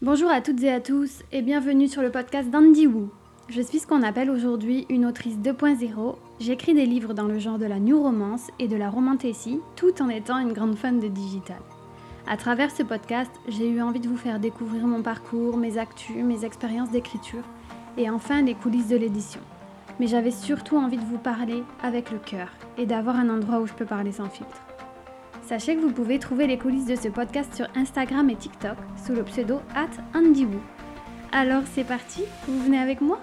Bonjour à toutes et à tous et bienvenue sur le podcast d'Andy Wu. Je suis ce qu'on appelle aujourd'hui une autrice 2.0. J'écris des livres dans le genre de la new romance et de la romantécie tout en étant une grande fan de digital. À travers ce podcast, j'ai eu envie de vous faire découvrir mon parcours, mes actus, mes expériences d'écriture et enfin les coulisses de l'édition. Mais j'avais surtout envie de vous parler avec le cœur et d'avoir un endroit où je peux parler sans filtre. Sachez que vous pouvez trouver les coulisses de ce podcast sur Instagram et TikTok sous le pseudo at Alors c'est parti, vous venez avec moi?